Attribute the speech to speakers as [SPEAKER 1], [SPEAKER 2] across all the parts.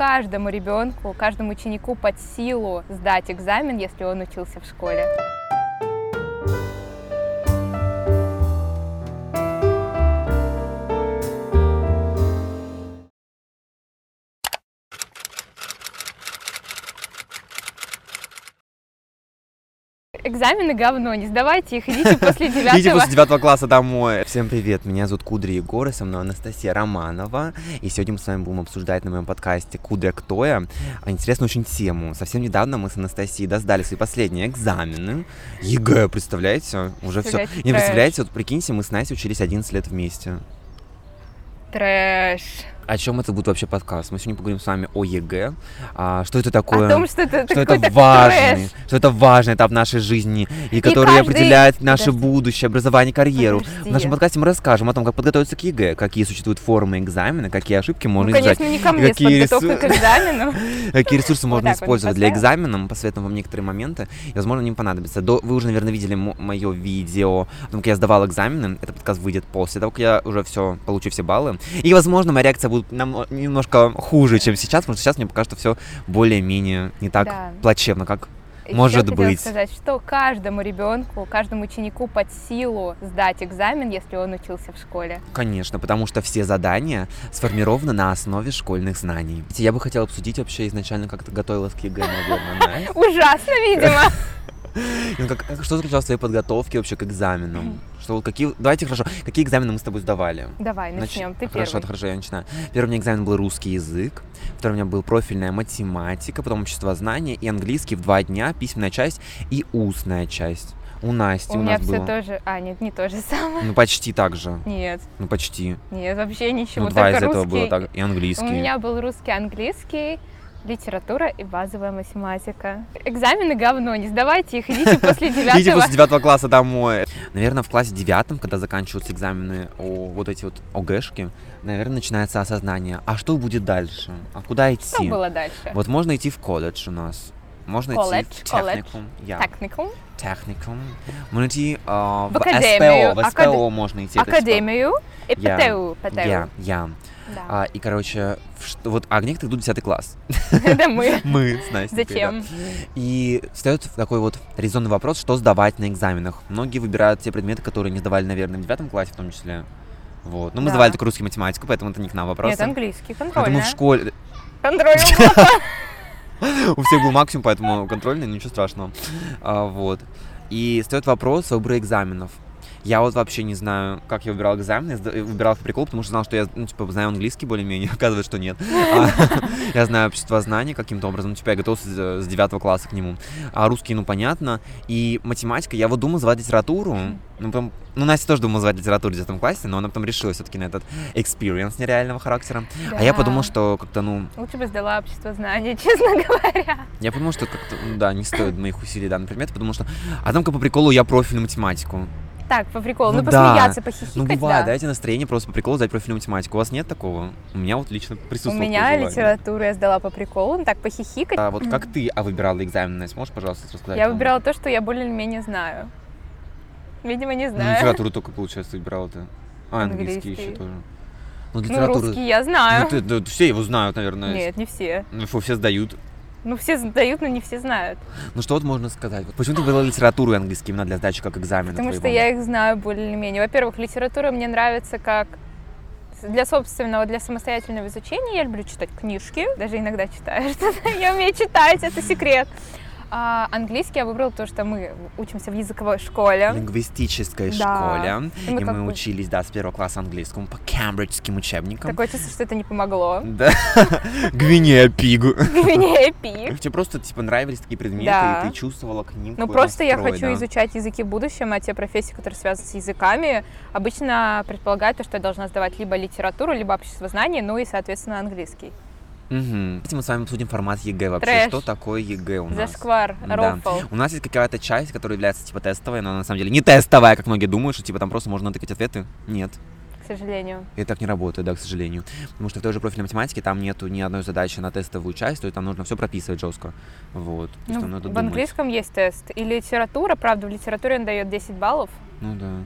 [SPEAKER 1] каждому ребенку, каждому ученику под силу сдать экзамен, если он учился в школе. Экзамены говно, не сдавайте их, идите после
[SPEAKER 2] Идите
[SPEAKER 1] девятого.
[SPEAKER 2] после девятого класса домой. Всем привет, меня зовут Кудри Егор, и со мной Анастасия Романова. И сегодня мы с вами будем обсуждать на моем подкасте «Кудря кто я?» а интересную очень тему. Совсем недавно мы с Анастасией да, сдали свои последние экзамены. ЕГЭ, представляете? Уже все. Не представляете, вот прикиньте, мы с Настей учились 11 лет вместе.
[SPEAKER 1] Трэш.
[SPEAKER 2] О чем это будет вообще подкаст? Мы сегодня поговорим с вами о ЕГЭ. А, что это такое?
[SPEAKER 1] О том, что это
[SPEAKER 2] что это важный,
[SPEAKER 1] трэш.
[SPEAKER 2] что это важный этап нашей жизни, и который
[SPEAKER 1] каждый-
[SPEAKER 2] определяет наше
[SPEAKER 1] Подожди.
[SPEAKER 2] будущее, образование, карьеру.
[SPEAKER 1] Подожди.
[SPEAKER 2] В нашем подкасте мы расскажем о том, как подготовиться к ЕГЭ, какие существуют формы экзамена, какие ошибки
[SPEAKER 1] Ну,
[SPEAKER 2] можно
[SPEAKER 1] конечно,
[SPEAKER 2] избежать,
[SPEAKER 1] не ко мне с
[SPEAKER 2] какие
[SPEAKER 1] подготовкой к
[SPEAKER 2] ресу-
[SPEAKER 1] экзамену.
[SPEAKER 2] какие ресурсы можно использовать для экзамена. Мы посоветуем вам некоторые моменты, и, возможно, им понадобятся. До- Вы уже, наверное, видели мое видео, о том, как я сдавал экзамены. Этот подкаст выйдет после того, как я уже все получу все баллы. И, возможно, моя реакция будет нам- немножко хуже, чем сейчас, потому что сейчас мне пока что все более-менее не так
[SPEAKER 1] Да.
[SPEAKER 2] плачевно, как
[SPEAKER 1] Ещё
[SPEAKER 2] Может
[SPEAKER 1] хотела
[SPEAKER 2] быть.
[SPEAKER 1] сказать, что каждому ребенку, каждому ученику под силу сдать экзамен, если он учился в школе.
[SPEAKER 2] Конечно, потому что все задания сформированы на основе школьных знаний. Я бы хотела обсудить вообще изначально, как ты готовилась к ЕГЭ, наверное?
[SPEAKER 1] Ужасно, видимо.
[SPEAKER 2] Ну, что заключалось в твоей подготовке вообще к экзаменам? Что, вот какие, давайте хорошо, какие экзамены мы с тобой сдавали?
[SPEAKER 1] Давай,
[SPEAKER 2] Нач-
[SPEAKER 1] начнем. Ты
[SPEAKER 2] Хорошо,
[SPEAKER 1] первый.
[SPEAKER 2] хорошо, я начинаю. Первый у меня экзамен был русский язык, второй у меня был профильная математика, потом общество знания и английский в два дня, письменная часть и устная часть. У Насти
[SPEAKER 1] У
[SPEAKER 2] у,
[SPEAKER 1] меня
[SPEAKER 2] нас
[SPEAKER 1] все
[SPEAKER 2] было.
[SPEAKER 1] тоже... А, нет, не то же самое.
[SPEAKER 2] Ну, почти так же.
[SPEAKER 1] Нет,
[SPEAKER 2] Ну, почти.
[SPEAKER 1] нет, вообще ничего.
[SPEAKER 2] ну, два
[SPEAKER 1] только
[SPEAKER 2] из этого
[SPEAKER 1] русский.
[SPEAKER 2] было так. И английский.
[SPEAKER 1] У меня был русский, английский, литература и базовая математика. Экзамены говно, не сдавайте их, идите после
[SPEAKER 2] Идите
[SPEAKER 1] девятого.
[SPEAKER 2] после девятого класса домой. Наверное, в классе девятом, когда заканчиваются экзамены о вот эти вот ОГЭшки, наверное, начинается осознание, а что будет дальше? А куда идти?
[SPEAKER 1] Что было дальше?
[SPEAKER 2] Вот можно идти в колледж у нас. Можно
[SPEAKER 1] Колледж,
[SPEAKER 2] идти в техникум. Я.
[SPEAKER 1] Техникум,
[SPEAKER 2] Техникум. Можно идти а, в,
[SPEAKER 1] В
[SPEAKER 2] СПО. В
[SPEAKER 1] акад-
[SPEAKER 2] СПО можно идти. это
[SPEAKER 1] академию и
[SPEAKER 2] Я.
[SPEAKER 1] ПТУ. ПТУ.
[SPEAKER 2] Я, я.
[SPEAKER 1] Да.
[SPEAKER 2] А, и, короче, в вот, а некоторые идут в 10 класс.
[SPEAKER 1] Это мы.
[SPEAKER 2] Мы с Настей.
[SPEAKER 1] Зачем?
[SPEAKER 2] И встает такой вот резонный вопрос, что сдавать на экзаменах. Многие выбирают те предметы, которые не сдавали, наверное, в девятом классе в том числе. Вот. Но мы
[SPEAKER 1] Да.
[SPEAKER 2] сдавали только русский математику, поэтому это не к нам вопрос.
[SPEAKER 1] Нет, английский,
[SPEAKER 2] Поэтому
[SPEAKER 1] контрольная.
[SPEAKER 2] в школе
[SPEAKER 1] Контрольная.
[SPEAKER 2] у всех был максимум, поэтому контрольный, ничего страшного. А, вот. И встает вопрос о выборе экзаменов. Я вот вообще не знаю, как я выбирал экзамены. Я сда- выбирал их по приколу, потому что знал, что я, ну, типа, знаю английский более-менее. Оказывается, что нет. А, Я знаю общество знаний каким-то образом. Ну, типа, я готовился с с девятого класса к нему. А русский, ну, понятно. И математика, я вот думал звать литературу. Ну, потом, ну, Настя тоже думала звать литературу в девятом классе, но она потом решила все-таки на этот experience нереального характера. А я подумал, что как-то, ну,
[SPEAKER 1] Лучше бы сдала общество знаний, честно говоря.
[SPEAKER 2] я подумал, что как-то, ну да, не стоит моих усилий данный предмет, потому что... А там как по приколу я профильную математику.
[SPEAKER 1] Так, по приколу.
[SPEAKER 2] Ну
[SPEAKER 1] Ну,
[SPEAKER 2] да.
[SPEAKER 1] посмеяться, похихикать,
[SPEAKER 2] Ну, бывает,
[SPEAKER 1] да.
[SPEAKER 2] дайте настроение просто по приколу сдать профильную математику. У вас нет такого? У меня вот лично
[SPEAKER 1] У
[SPEAKER 2] присутствует
[SPEAKER 1] меня
[SPEAKER 2] такое желание.
[SPEAKER 1] литературу я сдала по приколу, ну так, похихикать.
[SPEAKER 2] А вот как ты а, выбирала экзамены, Настя, можешь, пожалуйста, рассказать?
[SPEAKER 1] Я выбирала то, что я более-менее знаю. Видимо, не
[SPEAKER 2] Ну,
[SPEAKER 1] знаю.
[SPEAKER 2] литературу только, получается, выбирала-то. А, английский,
[SPEAKER 1] Английский.
[SPEAKER 2] еще тоже. Ну,
[SPEAKER 1] Ну,
[SPEAKER 2] литературу...
[SPEAKER 1] русский я знаю.
[SPEAKER 2] Ну, ты- да, все его знают, наверное.
[SPEAKER 1] Нет, не все.
[SPEAKER 2] Ну, все сдают.
[SPEAKER 1] Ну, все сдают, но не все знают.
[SPEAKER 2] Ну, что вот можно сказать? Вот почему ты выбрала литературу и английский именно для сдачи как экзамена
[SPEAKER 1] Потому что
[SPEAKER 2] твоего?
[SPEAKER 1] я их знаю более-менее. Во-первых, литература мне нравится как для собственного, для самостоятельного изучения. Я люблю читать книжки, даже иногда читаю что-то. Я умею читать, это секрет. А английский я выбрала, потому что мы учимся в языковой школе.
[SPEAKER 2] лингвистической
[SPEAKER 1] Да.
[SPEAKER 2] школе.
[SPEAKER 1] И мы
[SPEAKER 2] И
[SPEAKER 1] как
[SPEAKER 2] мы учились, да, с первого класса английскому по кембриджским учебникам.
[SPEAKER 1] Такое чувство, что это не помогло.
[SPEAKER 2] Да. Guinea pig
[SPEAKER 1] у. Guinea pig.
[SPEAKER 2] Тебе просто, типа, нравились такие предметы,
[SPEAKER 1] Да.
[SPEAKER 2] и ты чувствовала к ним
[SPEAKER 1] Ну просто я хочу
[SPEAKER 2] да?
[SPEAKER 1] изучать языки в будущем, а те профессии, которые связаны с языками, обычно предполагают то, что я должна сдавать либо литературу, либо обществознание, ну и, соответственно, английский.
[SPEAKER 2] Давайте мы с вами обсудим формат ЕГЭ вообще.
[SPEAKER 1] Трэш.
[SPEAKER 2] Что такое ЕГЭ у нас?
[SPEAKER 1] Зашквар,
[SPEAKER 2] Да. У нас есть какая-то часть, которая является типа тестовой, но она на самом деле не тестовая, как многие думают, что типа там просто можно натыкать ответы. Нет.
[SPEAKER 1] к сожалению.
[SPEAKER 2] И так не работает, да, к сожалению. Потому что в той же профильной математике там нету ни одной задачи на тестовую часть, то есть там нужно все прописывать жестко. Вот.
[SPEAKER 1] Ну, в
[SPEAKER 2] думать.
[SPEAKER 1] английском есть тест. И литература, правда, в литературе он дает 10 баллов.
[SPEAKER 2] Ну да.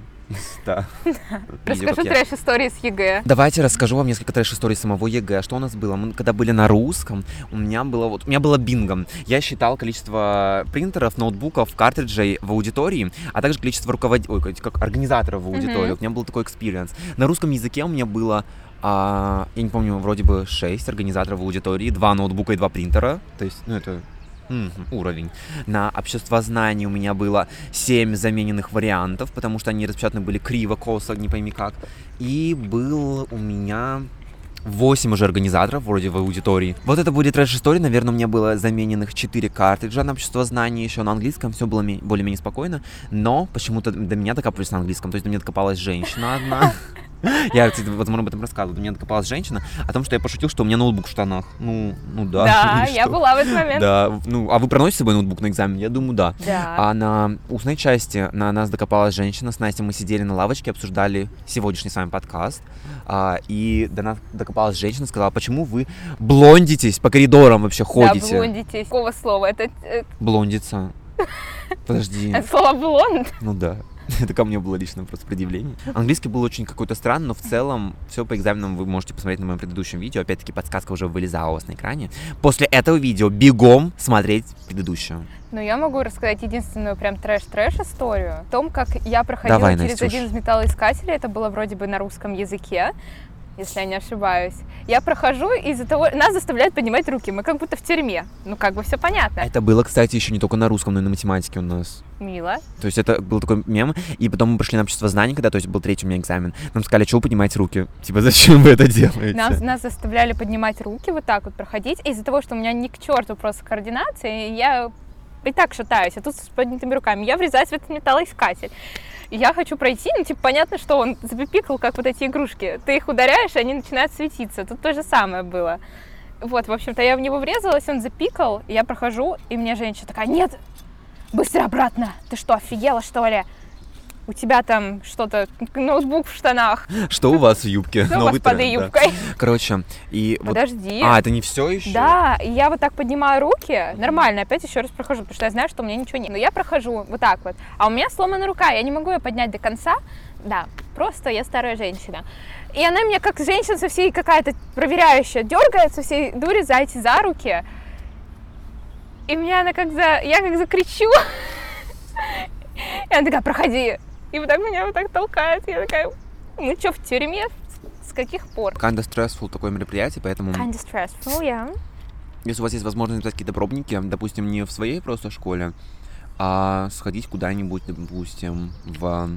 [SPEAKER 2] Да.
[SPEAKER 1] Расскажу трэш-истории с ЕГЭ.
[SPEAKER 2] Давайте расскажу вам несколько трэш-историй самого ЕГЭ. Что у нас было? Мы когда были на русском, у меня было вот, у меня было бинго. Я считал количество принтеров, ноутбуков, картриджей в аудитории, а также количество руководителей, ой, как организаторов в аудитории. У меня был такой experience. На русском языке у меня было а, я не помню, вроде бы 6 организаторов в аудитории, 2 ноутбука и 2 принтера. То есть, ну, это уровень. На обществознании у меня было 7 замененных вариантов, потому что они распечатаны были криво, косо, не пойми как. И был у меня 8 уже организаторов вроде в аудитории. Вот это будет трэш-история. Наверное, у меня было замененных 4 картриджа на обществознании. Еще на английском все было ме- более-менее спокойно. Но почему-то до меня докопались на английском. То есть до меня докопалась женщина одна. Я, кстати, возможно, об этом рассказывал. До меня докопалась женщина о том, что я пошутил, что у меня ноутбук в штанах. Ну, ну да.
[SPEAKER 1] Да, я была в этот момент.
[SPEAKER 2] Да, ну, а вы проносите с собой ноутбук на экзамен? Я думаю, да.
[SPEAKER 1] Да.
[SPEAKER 2] А на устной части на нас докопалась женщина. С Настей мы сидели на лавочке, обсуждали сегодняшний с вами подкаст. А, и до нас докопалась женщина, сказала, почему вы блондитесь по коридорам вообще
[SPEAKER 1] Да,
[SPEAKER 2] ходите?
[SPEAKER 1] блондитесь. Какого слова? Это, э,
[SPEAKER 2] Блондится. Подожди.
[SPEAKER 1] это слово блонд.
[SPEAKER 2] Ну да. Это ко мне было лично просто предъявление. Английский был очень какой-то странный, но в целом все по экзаменам вы можете посмотреть на моем предыдущем видео. Опять-таки подсказка уже вылезала у вас на экране. После этого видео бегом смотреть предыдущее.
[SPEAKER 1] Но я могу рассказать единственную прям трэш-трэш историю. О том, как я проходила
[SPEAKER 2] Давай,
[SPEAKER 1] через
[SPEAKER 2] Настюш.
[SPEAKER 1] один из металлоискателей. Это было вроде бы на русском языке, если я не ошибаюсь. Я прохожу, и из-за того... Нас заставляют поднимать руки. Мы как будто в тюрьме. Ну, как бы все понятно.
[SPEAKER 2] Это было, кстати, еще не только на русском, но и на математике у нас.
[SPEAKER 1] Мило.
[SPEAKER 2] То есть это был такой мем, и потом мы пришли на общество знаний, когда, то есть был третий у меня экзамен. Нам сказали, что вы поднимаете руки? Типа, зачем вы это делаете?
[SPEAKER 1] Нас, нас заставляли поднимать руки, вот так вот проходить. Из-за того, что у меня ни к черту просто координация, я и так шатаюсь, а тут с поднятыми руками. Я врезаюсь в этот металлоискатель. Я хочу пройти, ну, типа, понятно, что он запипикал, как вот эти игрушки. Ты их ударяешь, и они начинают светиться. Тут то же самое было. Вот, в общем-то, я в него врезалась, он запикал, я прохожу, и мне женщина такая, нет, быстро обратно. Ты что, офигела, что ли? У тебя там что-то, ноутбук в штанах.
[SPEAKER 2] Что у вас в юбке?
[SPEAKER 1] Что у вас
[SPEAKER 2] Новый
[SPEAKER 1] под
[SPEAKER 2] тренд, да.
[SPEAKER 1] юбкой?
[SPEAKER 2] Короче, и вот...
[SPEAKER 1] Подожди.
[SPEAKER 2] А, это не все еще?
[SPEAKER 1] Да, и я вот так поднимаю руки, нормально, опять еще раз прохожу, потому что я знаю, что у меня ничего нет. Но я прохожу вот так вот, а у меня сломана рука, я не могу ее поднять до конца. Да, просто я старая женщина. И она меня как женщина со всей какая-то проверяющая дергает со всей дури за эти за руки. И меня она как за... Я как закричу. И она такая, проходи. И вот так меня вот так толкает. Я такая, мы что, в тюрьме? С каких пор?
[SPEAKER 2] Kinda stressful такое мероприятие, поэтому
[SPEAKER 1] Kinda stressful, yeah.
[SPEAKER 2] если у вас есть возможность написать какие-то пробники, допустим, не в своей просто школе, а сходить куда-нибудь, допустим, в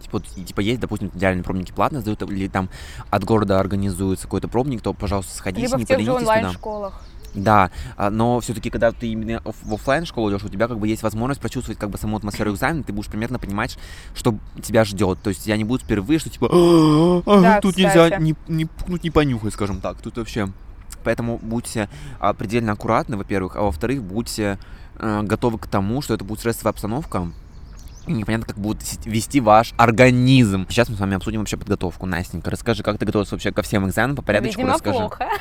[SPEAKER 2] Типа, типа есть, допустим, идеальные пробники платно сдают, или там от города организуется какой-то пробник, то, пожалуйста, сходите,
[SPEAKER 1] Либо
[SPEAKER 2] не
[SPEAKER 1] в тех же
[SPEAKER 2] туда. Да, а, но все-таки, когда ты именно в офлайн школу идешь, у тебя как бы есть возможность прочувствовать как бы саму атмосферу экзамена, ты будешь примерно понимать, что тебя ждет. То есть тебя не будет впервые, что типа «А,
[SPEAKER 1] Да,
[SPEAKER 2] тут нельзя не, не пукнуть, не понюхать, скажем так. Тут вообще. Поэтому будьте а, предельно аккуратны, во-первых, а во-вторых, будьте э, готовы к тому, что это будет стрессовая обстановка. И непонятно, как будет си- вести ваш организм. Сейчас мы с вами обсудим вообще подготовку. Настенька, расскажи, как ты готовилась вообще ко всем экзаменам по порядочку
[SPEAKER 1] Видимо,
[SPEAKER 2] расскажи.
[SPEAKER 1] плохо.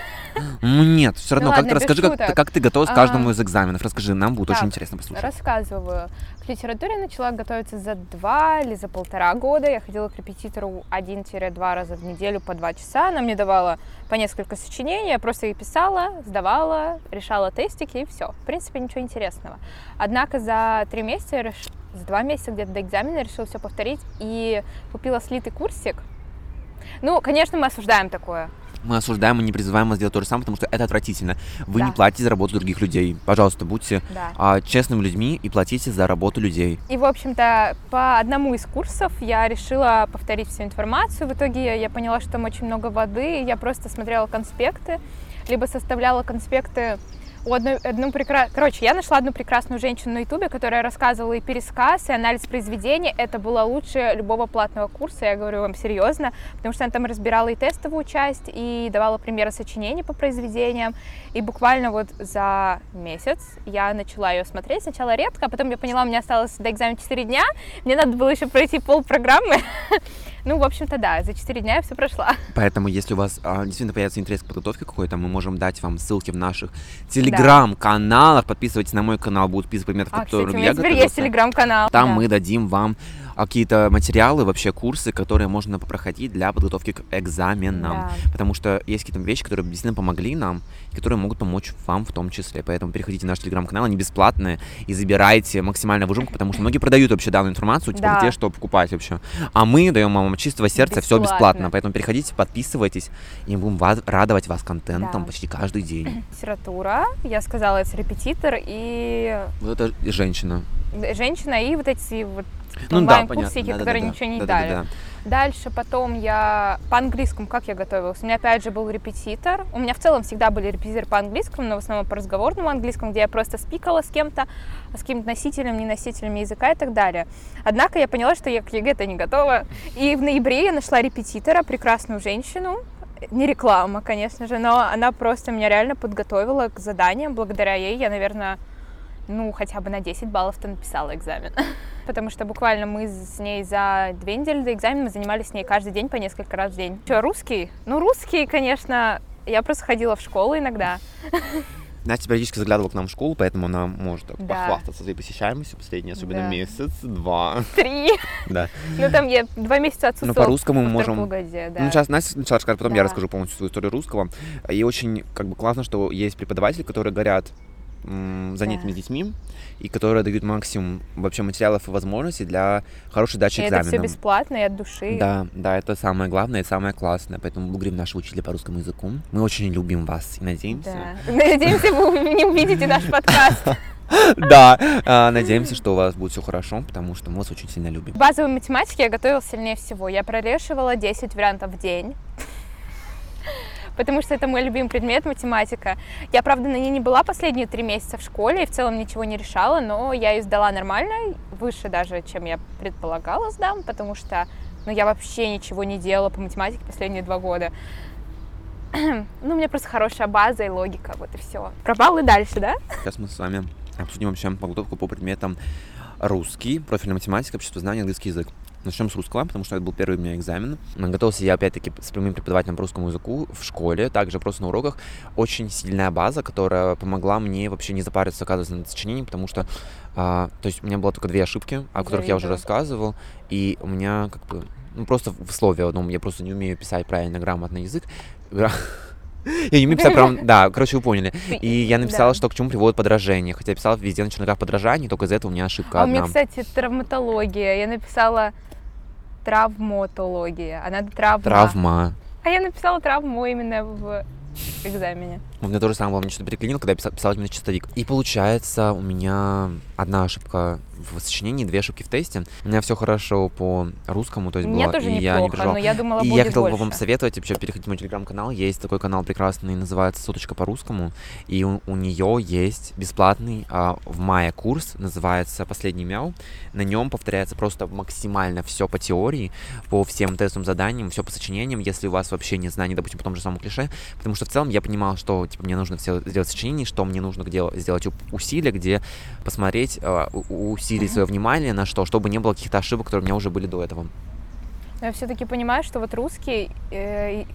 [SPEAKER 2] Ну нет, все равно,
[SPEAKER 1] Ну
[SPEAKER 2] как
[SPEAKER 1] ладно,
[SPEAKER 2] ты расскажи, как,
[SPEAKER 1] шуток.
[SPEAKER 2] как ты готовилась к
[SPEAKER 1] А,
[SPEAKER 2] каждому из экзаменов. Расскажи, нам будет очень
[SPEAKER 1] так,
[SPEAKER 2] интересно послушать.
[SPEAKER 1] Рассказываю. К литературе начала готовиться за два или за полтора года. Я ходила к репетитору 1-2 раза в неделю по два часа. Она мне давала по несколько сочинений, я просто их писала, сдавала, решала тестики и все. В принципе, ничего интересного. Однако за три месяца, я реш- за два месяца где-то до экзамена решила все повторить и купила слитый курсик. Ну, конечно, мы осуждаем такое.
[SPEAKER 2] Мы осуждаем и не призываем вас делать то же самое, потому что это отвратительно. Вы
[SPEAKER 1] Да.
[SPEAKER 2] не платите за работу других людей. Пожалуйста, будьте
[SPEAKER 1] Да.
[SPEAKER 2] а, честными людьми и платите за работу людей.
[SPEAKER 1] И, в общем-то, по одному из курсов я решила повторить всю информацию. В итоге я поняла, что там очень много воды, я просто смотрела конспекты, либо составляла конспекты у одной, одну прекра... Короче, я нашла одну прекрасную женщину на Ютубе, которая рассказывала и пересказ, и анализ произведения. Это было лучше любого платного курса, я говорю вам серьезно, потому что она там разбирала и тестовую часть, и давала примеры сочинений по произведениям. И буквально вот за месяц я начала ее смотреть. Сначала редко, а потом я поняла, у меня осталось до экзамена 4 дня, мне надо было еще пройти пол программы. Ну, в общем-то, да, за 4 дня я все прошла.
[SPEAKER 2] Поэтому, если у вас а, действительно появится интерес к подготовке какой-то, мы можем дать вам ссылки в наших телеграм-каналах. Подписывайтесь на мой канал, будут список предметов,
[SPEAKER 1] А,
[SPEAKER 2] к которым
[SPEAKER 1] кстати, у
[SPEAKER 2] я
[SPEAKER 1] меня теперь
[SPEAKER 2] готовился.
[SPEAKER 1] есть телеграм-канал.
[SPEAKER 2] Там
[SPEAKER 1] Да.
[SPEAKER 2] мы дадим вам а, какие-то материалы, вообще курсы, которые можно проходить для подготовки к экзаменам.
[SPEAKER 1] Да.
[SPEAKER 2] Потому что есть какие-то вещи, которые действительно помогли нам, которые могут помочь вам в том числе. Поэтому переходите на наш телеграм-канал, они бесплатные, и забирайте максимально выжимку, потому что многие продают вообще данную информацию, типа
[SPEAKER 1] Да.
[SPEAKER 2] где что покупать вообще. А мы даем вам чистого сердца все
[SPEAKER 1] Бесплатно.
[SPEAKER 2] бесплатно. Поэтому переходите, подписывайтесь, и мы будем вас- радовать вас контентом
[SPEAKER 1] Да.
[SPEAKER 2] почти каждый день.
[SPEAKER 1] Литература, я сказала, это репетитор и
[SPEAKER 2] Вот это женщина.
[SPEAKER 1] женщина, и вот эти вот
[SPEAKER 2] Ну да, понятно.
[SPEAKER 1] которые
[SPEAKER 2] Да-да-да-да.
[SPEAKER 1] ничего не
[SPEAKER 2] Да-да-да-да.
[SPEAKER 1] дали. Дальше потом я по английскому, как я готовилась? У меня опять же был репетитор. У меня в целом всегда были репетиторы по английскому, но в основном по разговорному английскому, где я просто спикала с кем-то, с каким-то носителем, не носителем языка и так далее. Однако я поняла, что я к ЕГЭ-то не готова. И в ноябре я нашла репетитора, прекрасную женщину, не реклама, конечно же, но она просто меня реально подготовила к заданиям. Благодаря ей я, наверное, ну, хотя бы на 10 баллов-то написала экзамен. Потому что буквально мы с ней за две недели до экзамена мы занимались с ней каждый день по несколько раз в день. Что, русский? Ну, русский, конечно, я просто ходила в школу иногда.
[SPEAKER 2] Настя периодически заглядывала к нам в школу, поэтому она может так
[SPEAKER 1] Да.
[SPEAKER 2] похвастаться своей посещаемостью последний, особенно
[SPEAKER 1] Да.
[SPEAKER 2] месяц, два.
[SPEAKER 1] Три.
[SPEAKER 2] Да.
[SPEAKER 1] Ну, там я два месяца
[SPEAKER 2] Ну,
[SPEAKER 1] отсутствовала.
[SPEAKER 2] по-русскому мы можем...
[SPEAKER 1] да.
[SPEAKER 2] Ну, сейчас Настя сначала расскажет, потом я расскажу полностью свою историю русского. И очень как бы классно, что есть преподаватели, которые горят м, занятиями
[SPEAKER 1] Да.
[SPEAKER 2] с детьми, и которые дают максимум вообще материалов и возможностей для хорошей дачи
[SPEAKER 1] И это все бесплатно и от души.
[SPEAKER 2] Да, да, это самое главное и самое классное. Поэтому благодарим нашего учителя по русскому языку. Мы очень любим вас и надеемся.
[SPEAKER 1] Да. Надеемся, вы не увидите наш подкаст.
[SPEAKER 2] Да, а, надеемся, что у вас будет все хорошо, потому что мы вас очень сильно любим.
[SPEAKER 1] В базовой математике я готовилась сильнее всего. Я прорешивала 10 вариантов в день. Потому что это мой любимый предмет математика. Я, правда, на ней не была последние три месяца в школе и в целом ничего не решала, но я ее сдала нормально, выше даже, чем я предполагала сдам, потому что ну, я вообще ничего не делала по математике последние два года. Ну, у меня просто хорошая база и логика, вот и все. Про баллы дальше, да?
[SPEAKER 2] Сейчас мы с вами обсудим вообще подготовку по предметам русский, профильная математика, общество знаний, английский язык. Начнем с русского, потому что это был первый у меня экзамен. Готовился я, опять-таки, с прямым преподавателем по русскому языку в школе, также просто на уроках. Очень сильная база, которая помогла мне вообще не запариться, оказывается, над сочинением, потому что, а, то есть у меня было только две ошибки, о которых я уже
[SPEAKER 1] Завидую.
[SPEAKER 2] рассказывал, и у меня как бы, ну просто в слове одном, я просто не умею писать правильно грамотный язык. Я не умею писать прям, да, короче, вы поняли. И я написала,
[SPEAKER 1] Да.
[SPEAKER 2] что к чему приводит подражание. Хотя я писала везде на черноках подражаний, только из-за этого у меня ошибка
[SPEAKER 1] А у меня,
[SPEAKER 2] одна.
[SPEAKER 1] кстати, травматология. Я написала травмотология, а надо травма.
[SPEAKER 2] Травма.
[SPEAKER 1] А я написала травму именно в экзамене.
[SPEAKER 2] У меня тоже самое, мне что-то переклинило, когда я писал, писал именно чистовик. И получается, у меня одна ошибка в сочинении, две ошибки в тесте. У меня все хорошо по русскому, то есть
[SPEAKER 1] меня
[SPEAKER 2] было,
[SPEAKER 1] тоже
[SPEAKER 2] и я не
[SPEAKER 1] неплохо,
[SPEAKER 2] переживал.
[SPEAKER 1] но я думала,
[SPEAKER 2] И я хотел бы вам советовать, вообще, переходить в мой телеграм-канал. Есть такой канал прекрасный, называется «Соточка по-русскому». И у, у нее есть бесплатный а, в мае курс, называется «Последний мяу». На нем повторяется просто максимально все по теории, по всем тестовым заданиям, все по сочинениям, если у вас вообще нет знаний, допустим, по тому же самому клише. Потому что в целом я понимал, что типа, мне нужно все сделать сочинение, что мне нужно где, сделать усилия, где посмотреть, а, усилить свое внимание на что, чтобы не было каких-то ошибок, которые у меня уже были до этого.
[SPEAKER 1] Но я все-таки понимаю, что вот русский... э,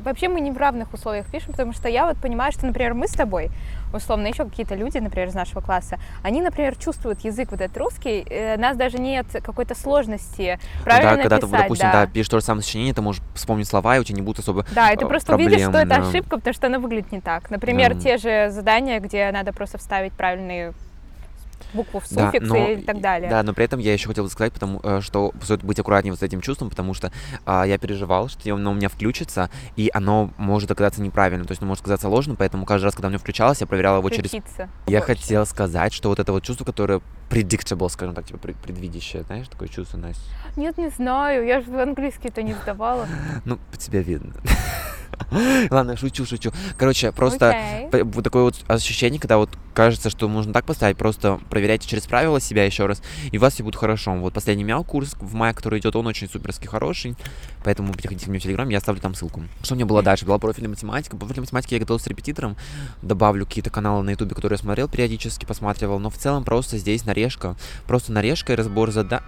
[SPEAKER 1] Вообще мы не в равных условиях пишем, потому что я вот понимаю, что, например, мы с тобой, условно, еще какие-то люди, например, из нашего класса, они, например, чувствуют язык вот этот русский, э, нас даже нет какой-то сложности правильно
[SPEAKER 2] да, когда ты,
[SPEAKER 1] написать,
[SPEAKER 2] допустим,
[SPEAKER 1] да.
[SPEAKER 2] да. пишешь то же самое сочинение, ты можешь вспомнить слова, и у тебя не будет особо...
[SPEAKER 1] Да, и ты просто увидишь, что это
[SPEAKER 2] проблем, да.
[SPEAKER 1] ошибка, потому что она выглядит не так. Например,
[SPEAKER 2] Да.
[SPEAKER 1] те же задания, где надо просто вставить правильные букву в
[SPEAKER 2] Да,
[SPEAKER 1] суффикс
[SPEAKER 2] но-
[SPEAKER 1] и так далее.
[SPEAKER 2] Да, но при этом я еще хотел бы сказать, потому э, что стоит быть аккуратнее вот с этим чувством, потому что а, я переживал, что оно у меня включится, и оно может оказаться неправильным, то есть оно может оказаться ложным, поэтому каждый раз, когда у меня включалось, я проверял его через...
[SPEAKER 1] Крутиться
[SPEAKER 2] Я
[SPEAKER 1] больше.
[SPEAKER 2] хотел сказать, что вот это вот чувство, которое predictable, скажем так, типа пред- предвидящее, знаешь, такое чувство, Настя?
[SPEAKER 1] Нет, не знаю, я же английский-то не сдавала.
[SPEAKER 2] Ну, по тебе видно. Ладно, шучу, шучу. Короче, просто п- вот такое вот ощущение, когда вот кажется, что можно так поставить, просто проверяйте через правила себя еще раз, и у вас все будет хорошо. Вот последний мяу курс в мае, который идет, он очень суперски хороший, поэтому переходите ко мне в Телеграм, я оставлю там ссылку. Что у меня было дальше? Была профильная математика. По профильной математике я готовился с репетитором, добавлю какие-то каналы на ютубе, которые я смотрел периодически, посматривал, но в целом просто здесь нарежка, просто нарежка и разбор задач.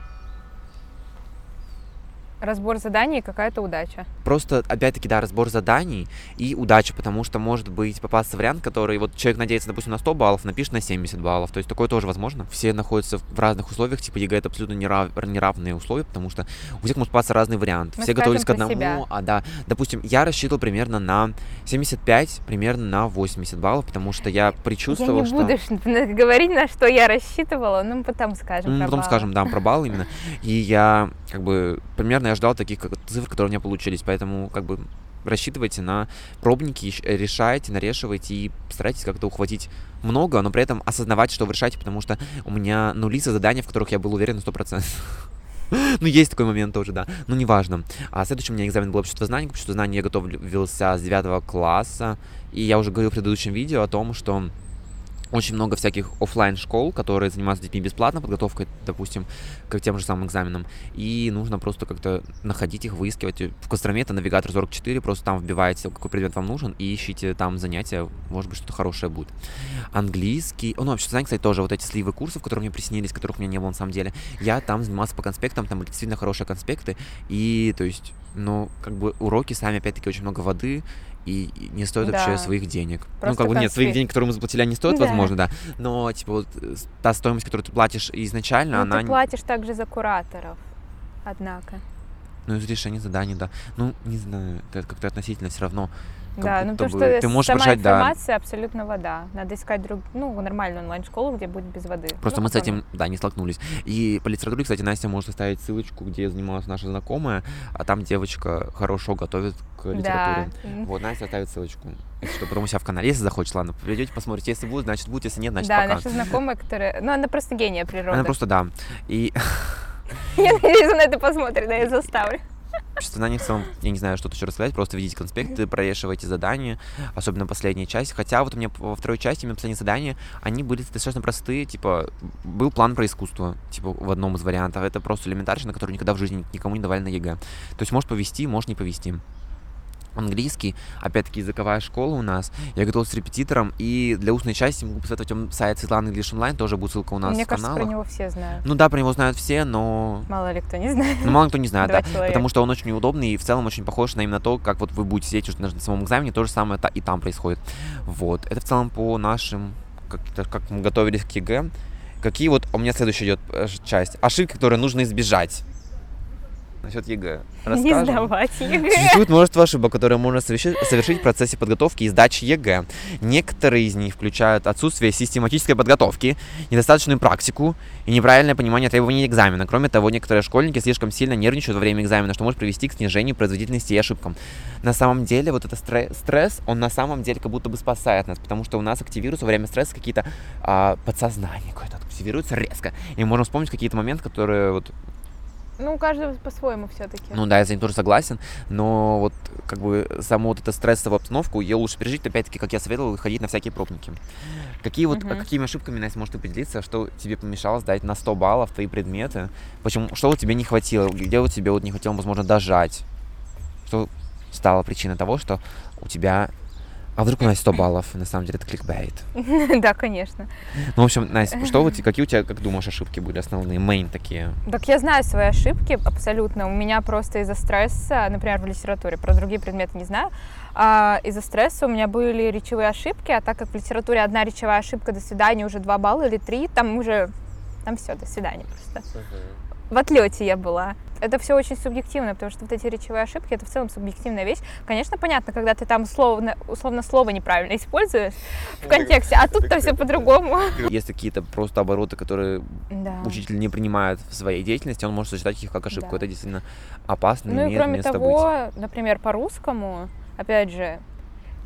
[SPEAKER 1] Разбор заданий и какая-то удача.
[SPEAKER 2] Просто, опять-таки, да, разбор заданий и удача, потому что может быть попасться вариант, который вот человек надеется, допустим, на 100 баллов, напишет на 70 баллов. То есть такое тоже возможно. Все находятся в разных условиях, типа ЕГЭ это абсолютно нерав... неравные условия, потому что у всех может попасться разный вариант.
[SPEAKER 1] Мы
[SPEAKER 2] Все готовились к одному,
[SPEAKER 1] себя.
[SPEAKER 2] а да, допустим, я рассчитывал примерно на 75, примерно на 80 баллов, потому что я предчувствовал,
[SPEAKER 1] я не
[SPEAKER 2] что...
[SPEAKER 1] буду ш- говорить, на что я рассчитывала, мы потом скажем.
[SPEAKER 2] Ну, потом
[SPEAKER 1] баллы.
[SPEAKER 2] скажем, да, про баллы именно. И я, как бы, примерно я ждал таких как, цифр, которые у меня получились. Поэтому, как бы, рассчитывайте на пробники, решайте, нарешивайте и старайтесь как-то ухватить много, но при этом осознавать, что вы решаете, потому что у меня нули за задания, в которых я был уверен на 100%. Ну, есть такой момент тоже, да. Ну, неважно. А следующий у меня экзамен был общество знания. К обществу знания я готовился с 9 класса. И я уже говорил в предыдущем видео о том, что очень много всяких оффлайн школ, которые занимаются детьми бесплатно, подготовкой, допустим, к тем же самым экзаменам. И нужно просто как-то находить их, выискивать. В Костроме это навигатор 44, просто там вбиваете, какой предмет вам нужен, и ищите там занятия, может быть, что-то хорошее будет. Английский, ну, вообще, знаете, кстати, тоже вот эти сливы курсов, которые мне приснились, которых у меня не было на самом деле, я там занимался по конспектам, там были действительно хорошие конспекты, и, то есть, ну, как бы уроки сами, опять-таки, очень много воды, и не стоит вообще
[SPEAKER 1] Да.
[SPEAKER 2] своих денег. ну,
[SPEAKER 1] Просто
[SPEAKER 2] как бы нет, своих денег, которые мы заплатили, они стоят,
[SPEAKER 1] Да.
[SPEAKER 2] возможно, да. Но, типа, вот та стоимость, которую ты платишь изначально,
[SPEAKER 1] Ну,
[SPEAKER 2] она...
[SPEAKER 1] ты платишь также за кураторов, однако.
[SPEAKER 2] Ну, из решения заданий, да. Ну, не знаю, это как-то относительно все равно. Как
[SPEAKER 1] да, ну то,
[SPEAKER 2] бы
[SPEAKER 1] что
[SPEAKER 2] ты можешь
[SPEAKER 1] сама
[SPEAKER 2] решать, да.
[SPEAKER 1] информация абсолютно вода. Надо искать друг, ну, нормальную онлайн-школу, где будет без воды.
[SPEAKER 2] Просто
[SPEAKER 1] Ну,
[SPEAKER 2] мы с
[SPEAKER 1] потом-
[SPEAKER 2] этим, да, не столкнулись. И по литературе, кстати, Настя может оставить ссылочку, где занималась наша знакомая, а там девочка хорошо готовит к
[SPEAKER 1] Да.
[SPEAKER 2] литературе.
[SPEAKER 1] М.
[SPEAKER 2] Вот, Настя оставит ссылочку. Если что, потом у себя в канале, если захочешь, ладно, придете, посмотрите. Если будет, значит будет, если нет, значит
[SPEAKER 1] Да,
[SPEAKER 2] пока.
[SPEAKER 1] наша знакомая, которая... Ну, она просто гения природы.
[SPEAKER 2] Она просто, да. И
[SPEAKER 1] Я надеюсь, она это посмотрит, да, я заставлю.
[SPEAKER 2] Знаний в целом, я не знаю, что тут еще рассказать, просто видите конспекты, прорешивайте задания, особенно последняя часть. Хотя вот у меня во второй части, именно последние задания, они были достаточно простые, типа, был план про искусство, типа, в одном из вариантов. Это просто элементарщина, которую никогда в жизни никому не давали на ЕГЭ. То есть может повезти, может не повезти. Английский, опять-таки, языковая школа у нас. Я готовился с репетитором, и для устной части могу посоветовать вам сайт Светланы English Online, тоже будет ссылка у нас
[SPEAKER 1] Мне
[SPEAKER 2] в
[SPEAKER 1] кажется,
[SPEAKER 2] каналах.
[SPEAKER 1] про него все знают.
[SPEAKER 2] Ну да, про него знают все, но
[SPEAKER 1] Мало ли кто не знает.
[SPEAKER 2] ну, мало кто не знает, да.
[SPEAKER 1] человека.
[SPEAKER 2] Потому что он очень неудобный и в целом очень похож на именно то, как вот вы будете сидеть уже на самом экзамене, то же самое и там происходит. Вот. Это в целом по нашим, как, как мы готовились к ЕГЭ. Какие вот у меня следующая идет э, часть? Ошибки, которые нужно избежать. Насчет ЕГЭ.
[SPEAKER 1] Не
[SPEAKER 2] Расскажем.
[SPEAKER 1] сдавать ЕГЭ.
[SPEAKER 2] Существует множество ошибок, которые можно совершить, совершить в процессе подготовки и сдачи ЕГЭ. Некоторые из них включают отсутствие систематической подготовки, недостаточную практику и неправильное понимание требований экзамена. Кроме того, некоторые школьники слишком сильно нервничают во время экзамена, что может привести к снижению производительности и ошибкам. На самом деле, вот этот стре- стресс, он на самом деле как будто бы спасает нас, потому что у нас активируются во время стресса какие-то а, подсознания, какое-то активируется резко. И мы можем вспомнить какие-то моменты, которые вот
[SPEAKER 1] Ну, у каждого по-своему все-таки.
[SPEAKER 2] ну да, я с ним тоже согласен, но вот как бы саму вот эту стрессовую обстановку ее лучше пережить, опять-таки, как я советовал, ходить на всякие пробники. Какие вот,
[SPEAKER 1] Мгм.
[SPEAKER 2] какими ошибками, Настя, может ты поделиться, что тебе помешало сдать на 100 баллов твои предметы? Почему, что вот тебе не хватило, где вот тебе вот не хватило, возможно, дожать? Что стало причиной того, что у тебя... А вдруг у нас 100 баллов, на самом деле это кликбейт.
[SPEAKER 1] Да, конечно.
[SPEAKER 2] Ну, в общем, Настя, что вот, какие у тебя, как думаешь, ошибки были основные, мейн такие?
[SPEAKER 1] Так я знаю свои ошибки абсолютно. У меня просто из-за стресса, например, в литературе, про другие предметы не знаю, а, из-за стресса у меня были речевые ошибки, а так как в литературе одна речевая ошибка, до свидания, уже два балла или три, там уже, там все, до свидания просто. В отлете я была. Это все очень субъективно, потому что вот эти речевые ошибки это в целом субъективная вещь. Конечно, понятно, когда ты там условно, условно слово неправильно используешь в контексте, а тут-то все по-другому.
[SPEAKER 2] Есть какие-то просто обороты, которые
[SPEAKER 1] Да.
[SPEAKER 2] учитель не принимает в своей деятельности, он может сочетать их как ошибку.
[SPEAKER 1] Да.
[SPEAKER 2] Это действительно опасно,
[SPEAKER 1] Ну и кроме того, например, по русскому, опять же,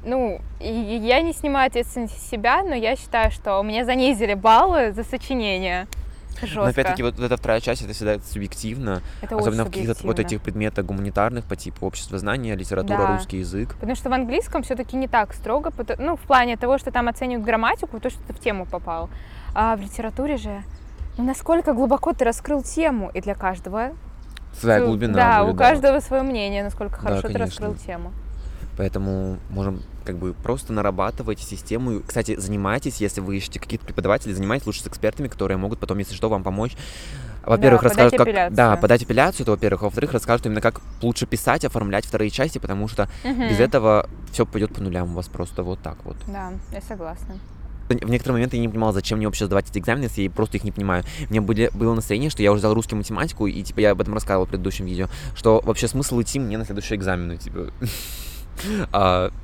[SPEAKER 1] ну, я не снимаю ответственность себя, но я считаю, что мне занизили баллы за сочинение. Жестко.
[SPEAKER 2] Но опять-таки вот эта вторая часть, это всегда субъективно,
[SPEAKER 1] это
[SPEAKER 2] особенно в каких-то вот этих предметах гуманитарных по типу общество знания, литература,
[SPEAKER 1] Да.
[SPEAKER 2] русский язык.
[SPEAKER 1] Потому что в английском все-таки не так строго, ну, в плане того, что там оценивают грамматику, то, что ты в тему попал. А в литературе же, ну, насколько глубоко ты раскрыл тему, и для каждого...
[SPEAKER 2] Своя глубина.
[SPEAKER 1] Да,
[SPEAKER 2] будет,
[SPEAKER 1] у каждого свое мнение, насколько
[SPEAKER 2] Да,
[SPEAKER 1] хорошо ты
[SPEAKER 2] конечно.
[SPEAKER 1] раскрыл тему.
[SPEAKER 2] Поэтому можем как бы просто нарабатывайте систему. Кстати, занимайтесь, если вы ищете каких-то преподавателей, занимайтесь лучше с экспертами, которые могут потом, если что, вам помочь. Во-первых,
[SPEAKER 1] Да,
[SPEAKER 2] расскажут, как...
[SPEAKER 1] апелляцию.
[SPEAKER 2] Да, подать апелляцию, это во-первых. А во-вторых, расскажут именно, как лучше писать, оформлять вторые части, потому что
[SPEAKER 1] Мгм.
[SPEAKER 2] без этого все пойдет по нулям у вас просто вот так вот.
[SPEAKER 1] Да, я согласна.
[SPEAKER 2] В некоторые моменты я не понимала, зачем мне вообще сдавать эти экзамены, если я просто их не понимаю. У меня были, было настроение, что я уже сдал русский математику, и типа я об этом рассказывал в предыдущем видео, что вообще смысл идти мне на следующие экзамены, типа.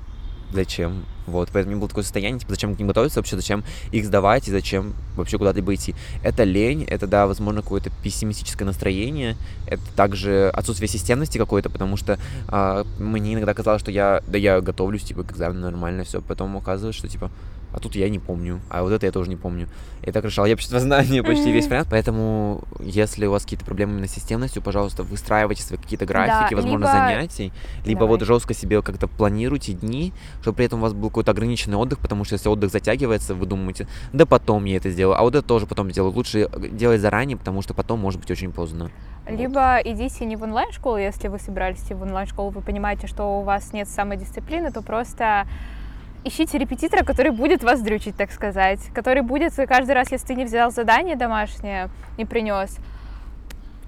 [SPEAKER 2] Зачем? Вот, поэтому у меня было такое состояние, типа, зачем к ним готовиться вообще, зачем их сдавать и зачем вообще куда-либо идти. Это лень, это, да, возможно, какое-то пессимистическое настроение, это также отсутствие системности какой-то, потому что а, мне иногда казалось, что я, да я готовлюсь, типа, к экзамену нормально, все, потом оказывается, что, типа, а тут я не помню, а вот это я тоже не помню. И так решал я обществознание почти весь вариант, поэтому если у вас какие-то проблемы именно с системностью, пожалуйста, выстраивайте свои какие-то графики, возможно,
[SPEAKER 1] либо-
[SPEAKER 2] занятий, либо вот
[SPEAKER 1] Давай.
[SPEAKER 2] жестко себе как-то планируйте дни, чтобы при этом у вас был какой-то ограниченный отдых, потому что если отдых затягивается, вы думаете, да потом я это сделаю, а вот это тоже потом сделаю. Лучше делать заранее, потому что потом может быть очень поздно. Вот.
[SPEAKER 1] Либо идите не в онлайн-школу, если вы собирались идти в онлайн-школу, вы понимаете, что у вас нет самодисциплины, то просто ищите репетитора, который будет вас дрючить, так сказать, который будет каждый раз, если ты не взял задание домашнее, не принес,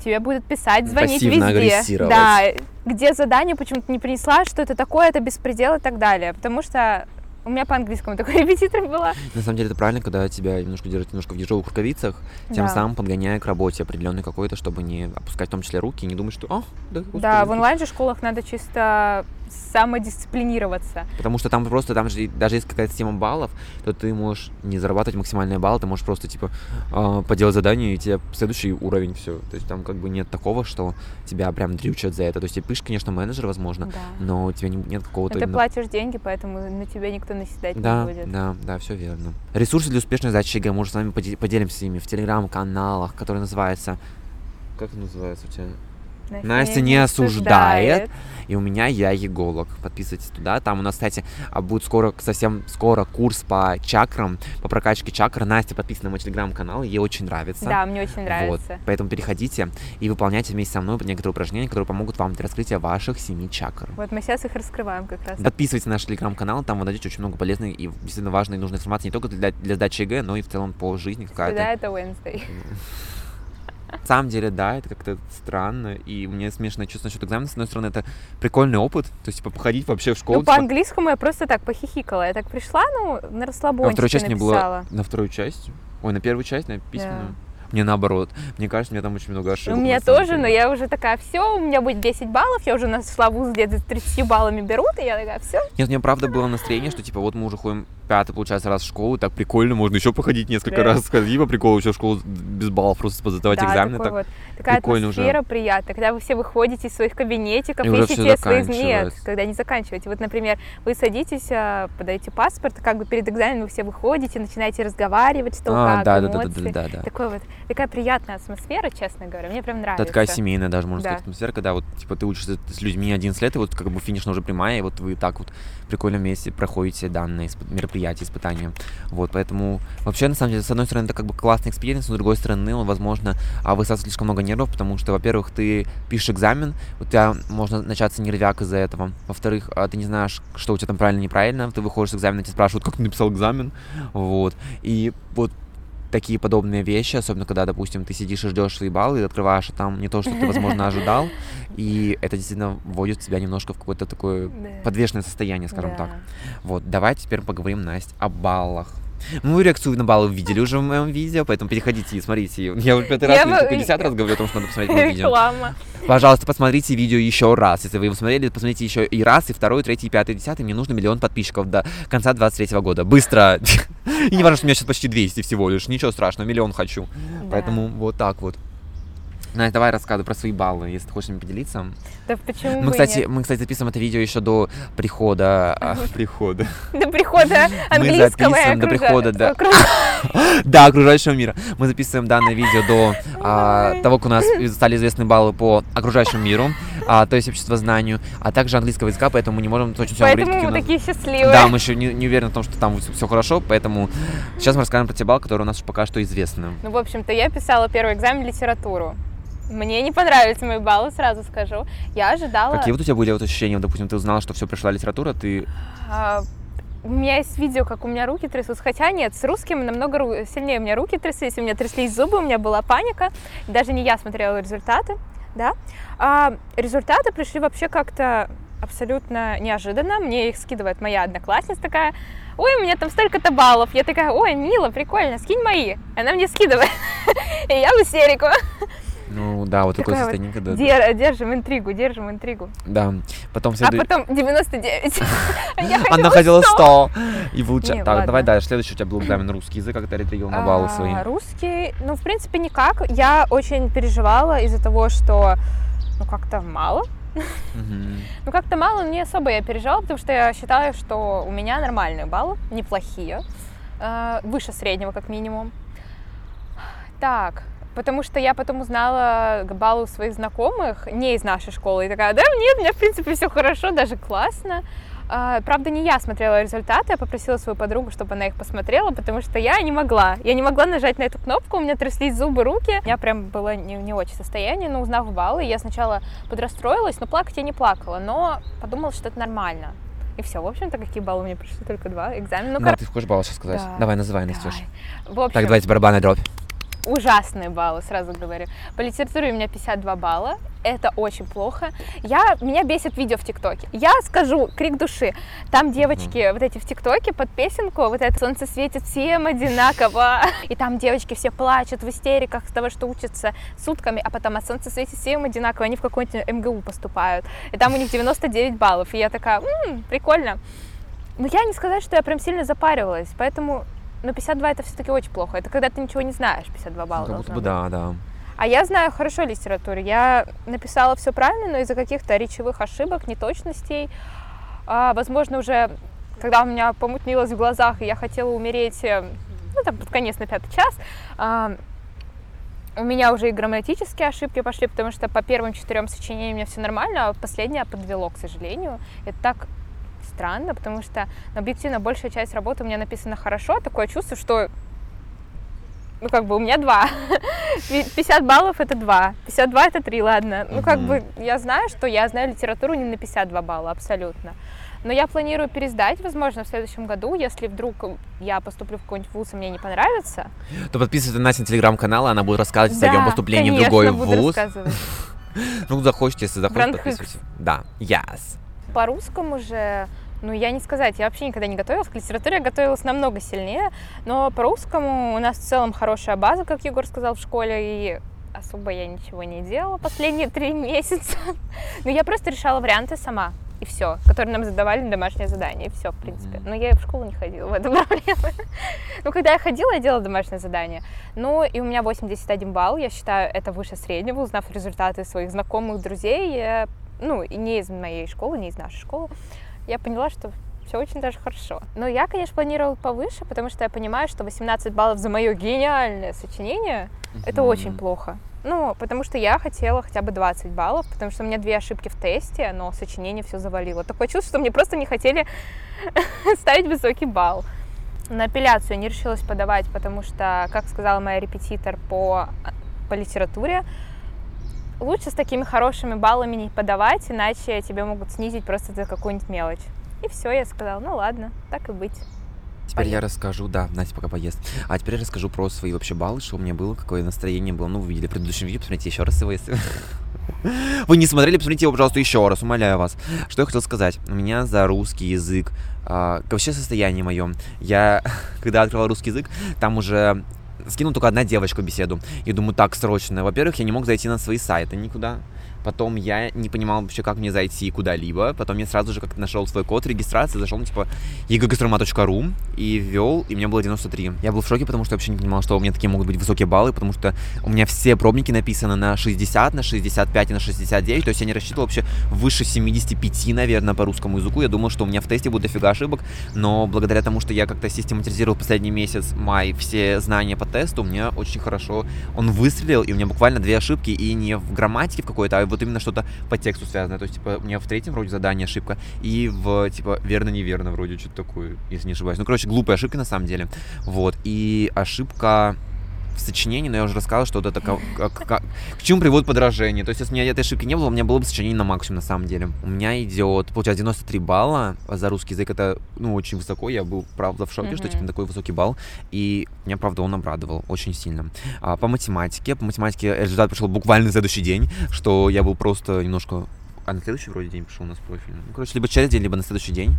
[SPEAKER 1] тебе будет писать, звонить везде. Да, где задание почему-то не принесла, что это такое, это беспредел и так далее. Потому что у меня по английскому такой репетитор была.
[SPEAKER 2] На самом деле это правильно, когда тебя немножко держат немножко в ежовых рукавицах, тем
[SPEAKER 1] Да.
[SPEAKER 2] самым подгоняя к работе определенной какой-то, чтобы не опускать в том числе руки и не думать, что, а, да, господи,
[SPEAKER 1] Да, в
[SPEAKER 2] тут».
[SPEAKER 1] онлайн же школах надо чисто самодисциплинироваться.
[SPEAKER 2] Потому что там просто, там же, даже если какая-то система баллов, то ты можешь не зарабатывать максимальные баллы, ты можешь просто, типа, а, поделать задание, и тебе следующий уровень, все. То есть там как бы нет такого, что тебя прям дрючат за это. То есть тебе пишет, конечно, менеджер, возможно,
[SPEAKER 1] Да.
[SPEAKER 2] но у тебя не- нет какого-то...
[SPEAKER 1] Ты
[SPEAKER 2] именно-
[SPEAKER 1] платишь деньги, поэтому на тебя никто наседать
[SPEAKER 2] Да,
[SPEAKER 1] не будет.
[SPEAKER 2] да, да, все верно. Ресурсы для успешной сдачи ЕГЭ. Мы уже с вами поде- поделимся ими в телеграм-каналах, который называется... Как называется у тебя? Настя не осуждает. И у меня я еголог. Подписывайтесь туда. Там у нас, кстати, а, будет скоро, совсем скоро курс по чакрам, по прокачке чакр. Настя подписана на мой телеграм-канал, ей очень нравится.
[SPEAKER 1] Да, мне очень
[SPEAKER 2] Вот,
[SPEAKER 1] нравится.
[SPEAKER 2] поэтому переходите и выполняйте вместе со мной некоторые упражнения, которые помогут вам для раскрытия ваших семи чакр.
[SPEAKER 1] Вот мы сейчас их раскрываем как раз.
[SPEAKER 2] Подписывайтесь на наш телеграм-канал, там вы найдете очень много полезной и действительно важной и нужной информации не только для, для сдачи ЕГЭ, но и в целом по жизни какая-то.
[SPEAKER 1] Да, это Wednesday.
[SPEAKER 2] На самом деле, да, это как-то странно, и мне смешанное чувство насчет экзамена. С одной стороны, это прикольный опыт, то есть, типа, походить вообще в школу.
[SPEAKER 1] Ну,
[SPEAKER 2] типа,
[SPEAKER 1] по-английскому я просто так похихикала. Я так пришла, ну, на
[SPEAKER 2] на
[SPEAKER 1] расслабончике
[SPEAKER 2] вторую часть мне было... На вторую часть? Ой, на первую часть, на письменную? Мне наоборот. Мне кажется, у меня там очень много ошибок.
[SPEAKER 1] У меня
[SPEAKER 2] на
[SPEAKER 1] тоже, но
[SPEAKER 2] деле.
[SPEAKER 1] я уже такая, все, у меня будет 10 баллов, я уже нашла вуз, где с 30 баллами берут, и я такая, все.
[SPEAKER 2] Нет, у меня правда было настроение, что типа вот мы уже ходим пятый, получается, раз в школу, так прикольно, можно еще походить несколько
[SPEAKER 1] Да.
[SPEAKER 2] раз, сходи по приколу еще в школу без баллов, просто сдавать
[SPEAKER 1] да,
[SPEAKER 2] экзамены. Так.
[SPEAKER 1] вот. Такая
[SPEAKER 2] прикольно уже.
[SPEAKER 1] атмосфера приятная, когда вы все выходите из своих кабинетиков,
[SPEAKER 2] И уже
[SPEAKER 1] ищете
[SPEAKER 2] всё
[SPEAKER 1] свои... Нет, когда не заканчиваете. Вот, например, вы садитесь, а, подаете паспорт, как бы перед экзаменом вы все выходите, начинаете разговаривать, что
[SPEAKER 2] А,
[SPEAKER 1] как,
[SPEAKER 2] да, да, да, да,
[SPEAKER 1] эмоции.
[SPEAKER 2] да, да, да.
[SPEAKER 1] Такой вот, такая приятная атмосфера, честно говоря, мне прям нравится.
[SPEAKER 2] Это такая семейная даже, можно
[SPEAKER 1] Да.
[SPEAKER 2] сказать, атмосфера, когда вот, типа, ты учишься с людьми 11 лет, и вот как бы финишная уже прямая, и вот вы так вот прикольно вместе проходите данные мероприятия, испытания. Вот, поэтому вообще, на самом деле, с одной стороны, это как бы классный experience, но с другой стороны, он, возможно, высасывает слишком много нервов, потому что, во-первых, ты пишешь экзамен, у тебя можно начаться нервяк из-за этого. Во-вторых, а, ты не знаешь, что у тебя там правильно, неправильно, ты выходишь с экзамена, тебя спрашивают, как ты написал экзамен, вот. И вот такие подобные вещи, особенно когда, допустим, ты сидишь и ждешь свои баллы, и открываешь, а там не то, что ты, возможно, ожидал, и это действительно вводит тебя немножко в какое-то такое подвешенное состояние, скажем так. Вот, давайте теперь поговорим, Настя, о баллах. Вы реакцию на баллы видели уже в моем видео, поэтому переходите и смотрите. Я уже пятый раз, или
[SPEAKER 1] бы-
[SPEAKER 2] только десятый раз говорю о том, что надо посмотреть мое видео.
[SPEAKER 1] Реклама.
[SPEAKER 2] Пожалуйста, посмотрите видео еще раз. Если вы его смотрели, посмотрите еще и раз, и второй, и третий, и пятый, и десятый. Мне нужно миллион подписчиков до конца 23 года. Быстро! И не важно, что у меня сейчас почти 200 всего лишь. Ничего страшного, миллион хочу. Поэтому вот так вот. Настя, давай рассказывай про свои баллы, если ты хочешь ими поделиться.
[SPEAKER 1] Да почему
[SPEAKER 2] Мы,
[SPEAKER 1] бы
[SPEAKER 2] кстати,
[SPEAKER 1] нет?
[SPEAKER 2] мы, кстати, записываем это видео еще до прихода. Прихода.
[SPEAKER 1] До прихода английского и
[SPEAKER 2] записываем до прихода, да.
[SPEAKER 1] окружа-
[SPEAKER 2] Да, окружающего мира. Мы записываем данное видео до а, того, как у нас стали известны баллы по окружающему миру, а, то есть общество знанию, а также английского языка, поэтому мы не можем точно всё говорить,
[SPEAKER 1] Поэтому мы такие счастливые.
[SPEAKER 2] Да, мы еще не, не уверены в том, что там все хорошо, поэтому сейчас мы расскажем про те баллы, которые у нас пока что известны.
[SPEAKER 1] Ну, в общем-то, я писала первый экзамен литературу. Мне не понравились мои баллы, сразу скажу. Я ожидала...
[SPEAKER 2] Какие вот у тебя были вот ощущения, допустим, ты узнала, что все пришла литература, ты...
[SPEAKER 1] а, у меня есть видео, как у меня руки трясутся. Хотя нет, с русским намного ру- сильнее у меня руки тряслись, у меня тряслись зубы, у меня была паника. Даже не я смотрела результаты, да. А результаты пришли вообще как-то абсолютно неожиданно. Мне их скидывает моя одноклассница такая, ой, у меня там столько-то баллов. Я такая, ой, мило, прикольно, скинь мои. Она мне скидывает. И я в истерику.
[SPEAKER 2] Ну да, вот такое
[SPEAKER 1] Такая вот
[SPEAKER 2] состояние, когда...
[SPEAKER 1] Дер- Держим интригу, держим интригу.
[SPEAKER 2] Да, потом
[SPEAKER 1] А
[SPEAKER 2] следует...
[SPEAKER 1] потом 99. Я
[SPEAKER 2] Она
[SPEAKER 1] хотела
[SPEAKER 2] хотела
[SPEAKER 1] 100.
[SPEAKER 2] 100. И получается... Так, давай дальше. Следующий у тебя был экзамен русский язык, как ты реагировал на баллы
[SPEAKER 1] А,
[SPEAKER 2] свои.
[SPEAKER 1] Русский, ну, в принципе, никак. Я очень переживала из-за того, что, ну, как-то мало. Ну, как-то мало, не особо я переживала, потому что я считаю, что у меня нормальные баллы, неплохие, э, выше среднего, как минимум. Так, потому что я потом узнала баллы у своих знакомых, не из нашей школы, и такая, да, нет, у меня, в принципе, все хорошо, даже классно. А, Правда, не я смотрела результаты, я попросила свою подругу, чтобы она их посмотрела, потому что я не могла. Я не могла нажать на эту кнопку, у меня тряслись зубы, руки. У меня прям было не, не очень состояние, но узнав баллы, я сначала подрастроилась, но плакать я не плакала, но подумала, что это нормально. И все, в общем-то, какие баллы мне пришли? Только два. Экзамен. Ну,
[SPEAKER 2] Да, ты хочешь баллы сейчас сказать?
[SPEAKER 1] Да.
[SPEAKER 2] Давай, называй, Настюш.
[SPEAKER 1] давай. В общем,
[SPEAKER 2] Так, давайте барабанная дробь.
[SPEAKER 1] Ужасные баллы, сразу говорю. По литературе у меня 52 балла. Это очень плохо. Я, меня бесит видео в ТикТоке. Я скажу, крик души. Там девочки вот эти в ТикТоке под песенку, вот это «Солнце светит всем одинаково». И там девочки все плачут в истериках с того, что учатся сутками, а потом «А солнце светит всем одинаково». Они в какой-нибудь МГУ поступают. И там у них 99 баллов. И я такая, «М, прикольно. Но я не сказать, что я прям сильно запаривалась, поэтому но 52 это все-таки очень плохо. Это когда ты ничего не знаешь, 52 балла.
[SPEAKER 2] Как будто бы да, да.
[SPEAKER 1] А я знаю хорошо литературу. Я написала все правильно, но из-за каких-то речевых ошибок, неточностей, а, возможно, уже когда у меня помутнилось в глазах, и я хотела умереть, э, ну, там, под конец на пятый час, а, у меня уже и грамматические ошибки пошли, потому что по первым четырем сочинениям у меня все нормально, а последнее подвело, к сожалению. Это так странно, потому что объективно большая часть работы у меня написана хорошо, такое чувство, что ну, как бы у меня два. 50 баллов это два. 52 это три, ладно. Ну, как бы я знаю, что я знаю литературу не на 52 балла, абсолютно. Но я планирую пересдать, возможно, в следующем году, если вдруг я поступлю в какой-нибудь вуз, и мне не понравится.
[SPEAKER 2] То подписывайся на Настя телеграм-канал, она будет рассказывать о
[SPEAKER 1] Да,
[SPEAKER 2] своем поступлении в
[SPEAKER 1] конечно,
[SPEAKER 2] другой
[SPEAKER 1] буду
[SPEAKER 2] вуз. Ну, захочешь, если захочешь,
[SPEAKER 1] Бранд
[SPEAKER 2] подписывайся. Да, yes.
[SPEAKER 1] По русскому же, ну, я не сказать, я вообще никогда не готовилась. К литературе я готовилась намного сильнее, но по русскому у нас в целом хорошая база, как Егор сказал в школе, и особо я ничего не делала последние три месяца. Но я просто решала варианты сама, и все, которые нам задавали на домашнее задание, и все, в принципе. Но я и в школу не ходила, в этом проблема. Ну, когда я ходила, я делала домашнее задание. Ну, и у меня 81 балл, я считаю, это выше среднего, узнав результаты своих знакомых, друзей, я, ну, и не из моей школы, не из нашей школы, я поняла, что все очень даже хорошо. Но я, конечно, планировала повыше, потому что я понимаю, что 18 баллов за мое гениальное сочинение это
[SPEAKER 2] Мгм.
[SPEAKER 1] очень плохо. Ну, потому что я хотела хотя бы 20 баллов, потому что у меня две ошибки в тесте, но сочинение все завалило. Такое чувство, что мне просто не хотели ставить высокий балл. На апелляцию я не решилась подавать, потому что, как сказала моя репетитор по, по литературе, лучше с такими хорошими баллами не подавать, иначе тебе могут снизить просто за какую-нибудь мелочь. И все, я сказала, ну ладно, так и быть.
[SPEAKER 2] Теперь я
[SPEAKER 1] Поест.
[SPEAKER 2] расскажу, да, Настя пока поест. А теперь я расскажу про свои вообще баллы, что у меня было, какое настроение было. Ну, вы видели в предыдущем видео, посмотрите еще раз его, если... Вы не смотрели, посмотрите его, пожалуйста, еще раз, умоляю вас. Что я хотел сказать? У меня за русский язык, а, вообще состояние мое. Я, когда открывал русский язык, там уже скинул только одна девочка беседу. Я думаю, так, срочно. Во-первых, я не мог зайти на свои сайты никуда. Потом я не понимал вообще, как мне зайти куда-либо. Потом я сразу же как-то нашел свой код регистрации, зашел на типа eggastromat.ru и ввел, и у меня было 93. Я был в шоке, потому что вообще не понимал, что у меня такие могут быть высокие баллы, потому что у меня все пробники написаны на 60, на 65 и на 69, то есть я не рассчитывал вообще выше 75, наверное, по русскому языку. Я думал, что у меня в тесте будет дофига ошибок, но благодаря тому, что я как-то систематизировал последний месяц май все знания по тесту, у меня очень хорошо он выстрелил, и у меня буквально две ошибки, и не в грамматике в какой-то, а вот именно что-то по тексту связанное. То есть, типа, у меня в третьем вроде задание ошибка, и в, типа, верно-неверно вроде что-то такое, если не ошибаюсь. Ну, короче, глупые ошибки на самом деле. Вот, и ошибка в сочинении, но я уже рассказал, что вот это как, как- как- к чему приводит подражение. То есть, если у меня этой ошибки не было, у меня было бы сочинение на максимум, на самом деле. У меня идет, получается, 93 балла за русский язык. Это, ну, очень высоко. Я был, правда, в шоке, что,
[SPEAKER 1] Мгм.
[SPEAKER 2] типа, такой высокий балл. И меня, правда, он обрадовал очень сильно. А, по математике, по математике результат пришел буквально на следующий день, что я был просто немножко... А на следующий вроде день пришел у нас профиль. Ну, короче, либо через день, либо на следующий день.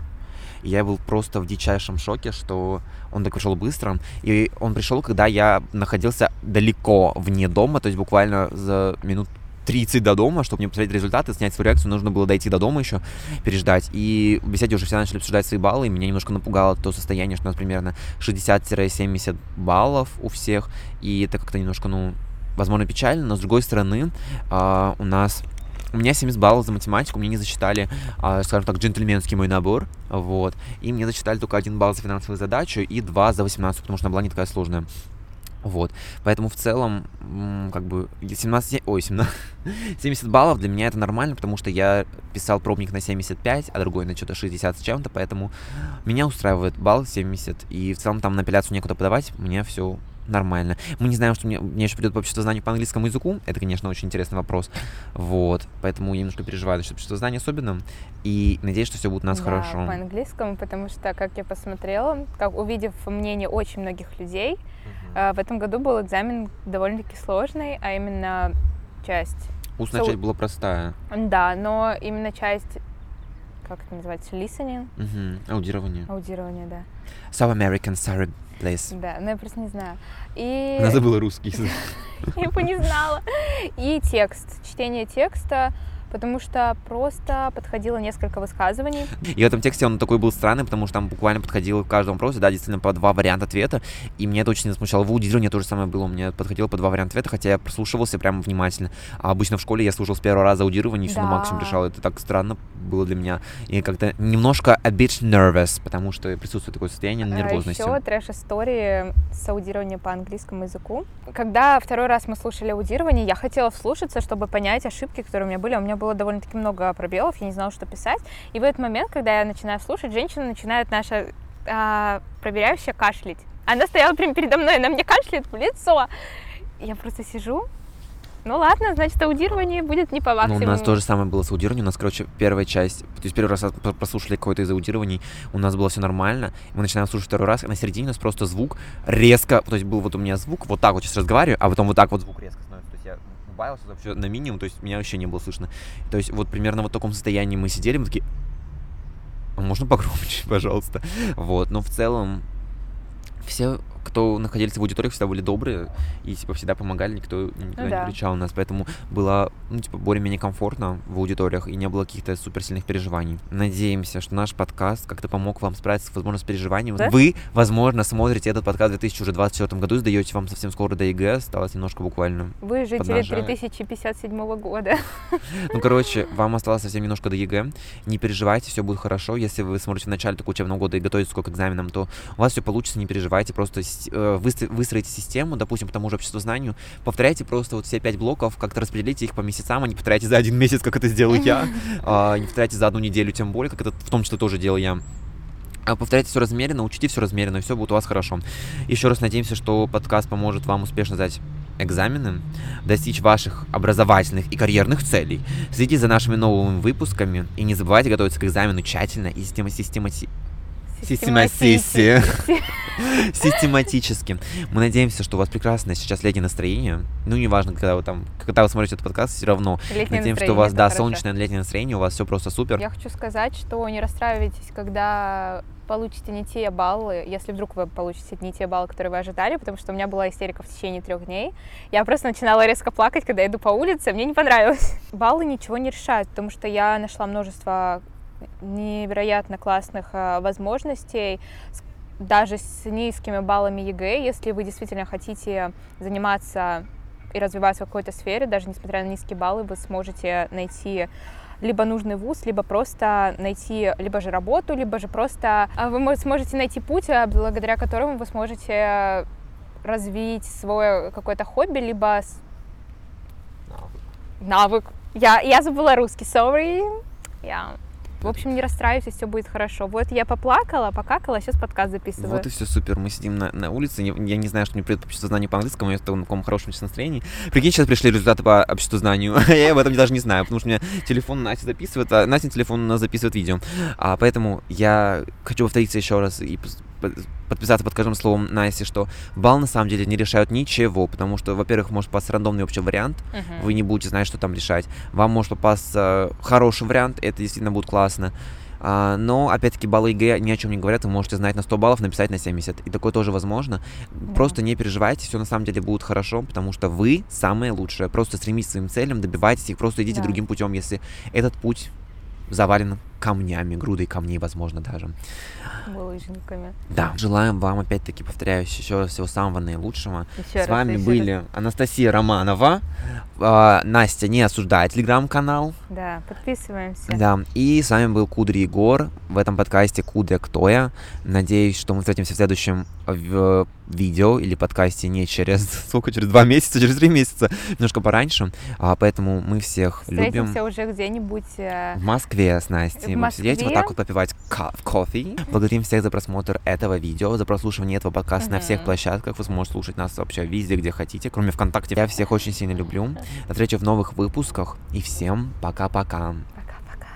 [SPEAKER 2] И я был просто в дичайшем шоке, что он так пришел быстро. И он пришел, когда я находился далеко вне дома, то есть буквально за минут 30 до дома, чтобы мне посмотреть результаты, снять свою реакцию, нужно было дойти до дома еще, переждать. И в беседе уже все начали обсуждать свои баллы, и меня немножко напугало то состояние, что у нас примерно 60-70 баллов у всех, и это как-то немножко, ну, возможно, печально, но с другой стороны, а, у нас у меня 70 баллов за математику, мне не засчитали, а, скажем так, джентльменский мой набор, вот, и мне засчитали только один балл за финансовую задачу и два за 18, потому что она была не такая сложная. Вот, поэтому в целом, как бы, 17, ой, 17, 70 баллов для меня это нормально, потому что я писал пробник на 75, а другой на что-то 60 с чем-то, поэтому меня устраивает балл 70, и в целом там на апелляцию некуда подавать, мне все нормально. Мы не знаем, что мне, мне еще придет по обществознанию по английскому языку. Это, конечно, очень интересный вопрос. Вот. Поэтому я немножко переживаю насчет обществознания особенно. И надеюсь, что все будет у нас
[SPEAKER 1] Да,
[SPEAKER 2] хорошо.
[SPEAKER 1] по английскому, потому что, как я посмотрела, как увидев мнение очень многих людей, э, в этом году был экзамен довольно-таки сложный, а именно часть.
[SPEAKER 2] Устная
[SPEAKER 1] Сол-
[SPEAKER 2] часть была простая.
[SPEAKER 1] Да, но именно часть, как это называется, listening,
[SPEAKER 2] Мгм. Аудирование.
[SPEAKER 1] аудирование, да.
[SPEAKER 2] South American Sorry Place.
[SPEAKER 1] Да, но я просто не знаю. И
[SPEAKER 2] Она забыла русский язык.
[SPEAKER 1] я бы не знала. И текст, чтение текста, потому что просто подходило несколько высказываний.
[SPEAKER 2] И в этом тексте он такой был странный, потому что там буквально подходило к каждому вопросу, да, действительно, по два варианта ответа. И меня это очень смущало. В аудировании то же самое было. У меня подходило по два варианта ответа, хотя я прослушивался прям внимательно. А обычно в школе я слушал с первого раза аудирование и все на максимум
[SPEAKER 1] Да.
[SPEAKER 2] решал. Это так странно было для меня. И как-то немножко a bit nervous, потому что присутствует такое состояние нервозности.
[SPEAKER 1] Еще трэш-истории с аудированием по английскому языку. Когда второй раз мы слушали аудирование, я хотела вслушаться, чтобы понять ошибки, которые у меня были. У меня было довольно-таки много пробелов, я не знала, что писать. И в этот момент, когда я начинаю слушать, женщина начинает наша а, проверяющая кашлять. Она стояла прямо передо мной, она мне кашляет в лицо. Я просто сижу. Ну ладно, значит, аудирование будет не по
[SPEAKER 2] Ну,
[SPEAKER 1] максимуму.
[SPEAKER 2] у нас то же самое было с аудированием. У нас, короче, первая часть, то есть первый раз про- прослушали какое-то из аудирований, у нас было все нормально. Мы начинаем слушать второй раз, и на середине у нас просто звук резко, то есть был вот у меня звук, вот так вот сейчас разговариваю, а потом вот так вот звук резко становится. То есть я убавился вообще на минимум, то есть меня вообще не было слышно. То есть вот примерно вот в таком состоянии мы сидели, мы такие, а можно погромче, пожалуйста? Вот, но в целом все, кто находились в аудиториях, всегда были добрые и типа всегда помогали, никто никогда
[SPEAKER 1] да.
[SPEAKER 2] не кричал на нас, поэтому было ну типа более-менее комфортно в аудиториях и не было каких-то суперсильных переживаний. Надеемся, что наш подкаст как-то помог вам справиться, возможно, с переживаниями.
[SPEAKER 1] Да?
[SPEAKER 2] Вы, возможно, смотрите этот подкаст в 2024 году, сдаете вам совсем скоро до ЕГЭ, осталось немножко буквально.
[SPEAKER 1] Вы жители
[SPEAKER 2] Поднажали.
[SPEAKER 1] 3057 года.
[SPEAKER 2] Ну, короче, вам осталось совсем немножко до ЕГЭ. Не переживайте, все будет хорошо. Если вы смотрите в начале такого учебного года и готовитесь к экзаменам, то у вас все получится, не переживайте. Просто выстроите систему, допустим, по тому же обществознанию. Повторяйте просто вот все пять блоков, как-то распределите их по месяцам, а не повторяйте за один месяц, как это сделал я. А, Не повторяйте за одну неделю, тем более, как это в том числе тоже делал я. А Повторяйте все размеренно, учите все размеренно, и все будет у вас хорошо. Еще раз надеемся, что подкаст поможет вам успешно сдать экзамены, достичь ваших образовательных и карьерных целей. Следите за нашими новыми выпусками и не забывайте готовиться к экзамену тщательно и система, системати- Систематиси. систематически. Мы надеемся, что у вас прекрасное сейчас летнее настроение. Ну, неважно, когда вы там, когда вы смотрите этот подкаст, все равно.
[SPEAKER 1] Летнее
[SPEAKER 2] Надеемся, что у вас, да,
[SPEAKER 1] хорошо.
[SPEAKER 2] солнечное летнее настроение, у вас все просто супер.
[SPEAKER 1] Я хочу сказать, что не расстраивайтесь, когда получите не те баллы, если вдруг вы получите не те баллы, которые вы ожидали, потому что у меня была истерика в течение трех дней. Я просто начинала резко плакать, когда иду по улице, мне не понравилось. Баллы ничего не решают, потому что я нашла множество невероятно классных э, возможностей, даже с низкими баллами ЕГЭ, если вы действительно хотите заниматься и развиваться в какой-то сфере, даже несмотря на низкие баллы, вы сможете найти либо нужный вуз, либо просто найти либо же работу, либо же просто а, вы мо- сможете найти путь, а, благодаря которому вы сможете развить свое какое-то хобби, либо навык. Я, я забыла русский, sorry. Я В общем, не расстраивайтесь, все будет хорошо. Вот я поплакала, покакала, сейчас подкаст записываю.
[SPEAKER 2] Вот и все супер. Мы сидим на, на улице. Я не знаю, что мне придет по обществу знанию по английскому, я в таком хорошем настроении. Прикинь, сейчас пришли результаты по обществу знанию. я об этом даже не знаю, потому что у меня телефон Настя записывает, а Настя телефон записывает видео. А, поэтому я хочу повториться еще раз и подписаться под каждым словом Насти, что балл на самом деле не решают ничего, потому что, во-первых, может попасть рандомный общий вариант,
[SPEAKER 1] Мгм.
[SPEAKER 2] вы не будете знать, что там решать. Вам может попасться хороший вариант, это действительно будет классно. А, но, опять-таки, баллы ЕГЭ ни о чем не говорят, вы можете знать на 100 баллов, написать на 70, и такое тоже возможно. Просто не переживайте, все на самом деле будет хорошо, потому что вы самые лучшие. Просто стремитесь к своим целям, добивайтесь их, просто идите
[SPEAKER 1] Да.
[SPEAKER 2] другим путем, если этот путь завален камнями, грудой камней, возможно, даже.
[SPEAKER 1] Булыжниками.
[SPEAKER 2] Да, желаем вам, опять-таки, повторяюсь, еще раз всего самого наилучшего.
[SPEAKER 1] Еще
[SPEAKER 2] С
[SPEAKER 1] раз,
[SPEAKER 2] вами
[SPEAKER 1] еще раз.
[SPEAKER 2] были Анастасия Романова, а, Настя не осуждает телеграм-канал,
[SPEAKER 1] Да, подписываемся.
[SPEAKER 2] да, и с вами был Кудри Егор в этом подкасте Кудря Кто я. Надеюсь, что мы встретимся в следующем в- видео или подкасте не через сколько, через два месяца, через три месяца, немножко пораньше, А, поэтому мы всех любим.
[SPEAKER 1] Встретимся уже где-нибудь. э,
[SPEAKER 2] В Москве с Настей
[SPEAKER 1] не
[SPEAKER 2] будем Москве. сидеть, вот так вот попивать ко- кофе. Благодарим всех за просмотр этого видео, за прослушивание этого подкаста mm-hmm. на всех площадках. Вы сможете слушать нас вообще везде, где хотите, кроме ВКонтакте. Я всех очень сильно люблю. До встречи в новых выпусках. И всем пока-пока. Пока-пока.